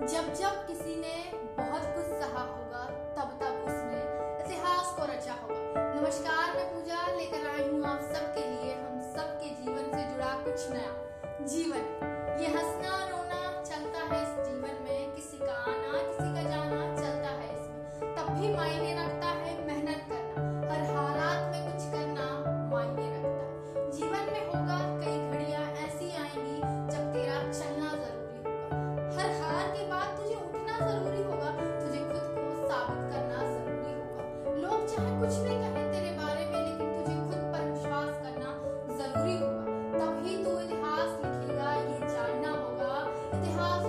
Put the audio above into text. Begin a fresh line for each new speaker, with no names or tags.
जब जब किसी ने बहुत कुछ सहा होगा, तब तब उसने इतिहास को रचा होगा। नमस्कार, मैं पूजा लेकर आई हूँ आप सबके लिए। हम सबके जीवन से जुड़ा कुछ नया। जीवन। ये हंसना, रोना चलता है इस जीवन में। किसी का आना, किसी का जाना चलता है इसमें। तब भी मायने रखता है कुछ भी कहें बारे में, लेकिन तुझे खुद पर विश्वास करना ज़रूरी होगा। तभी तू इतिहास लिखेगा, ये जानना होगा। इतिहास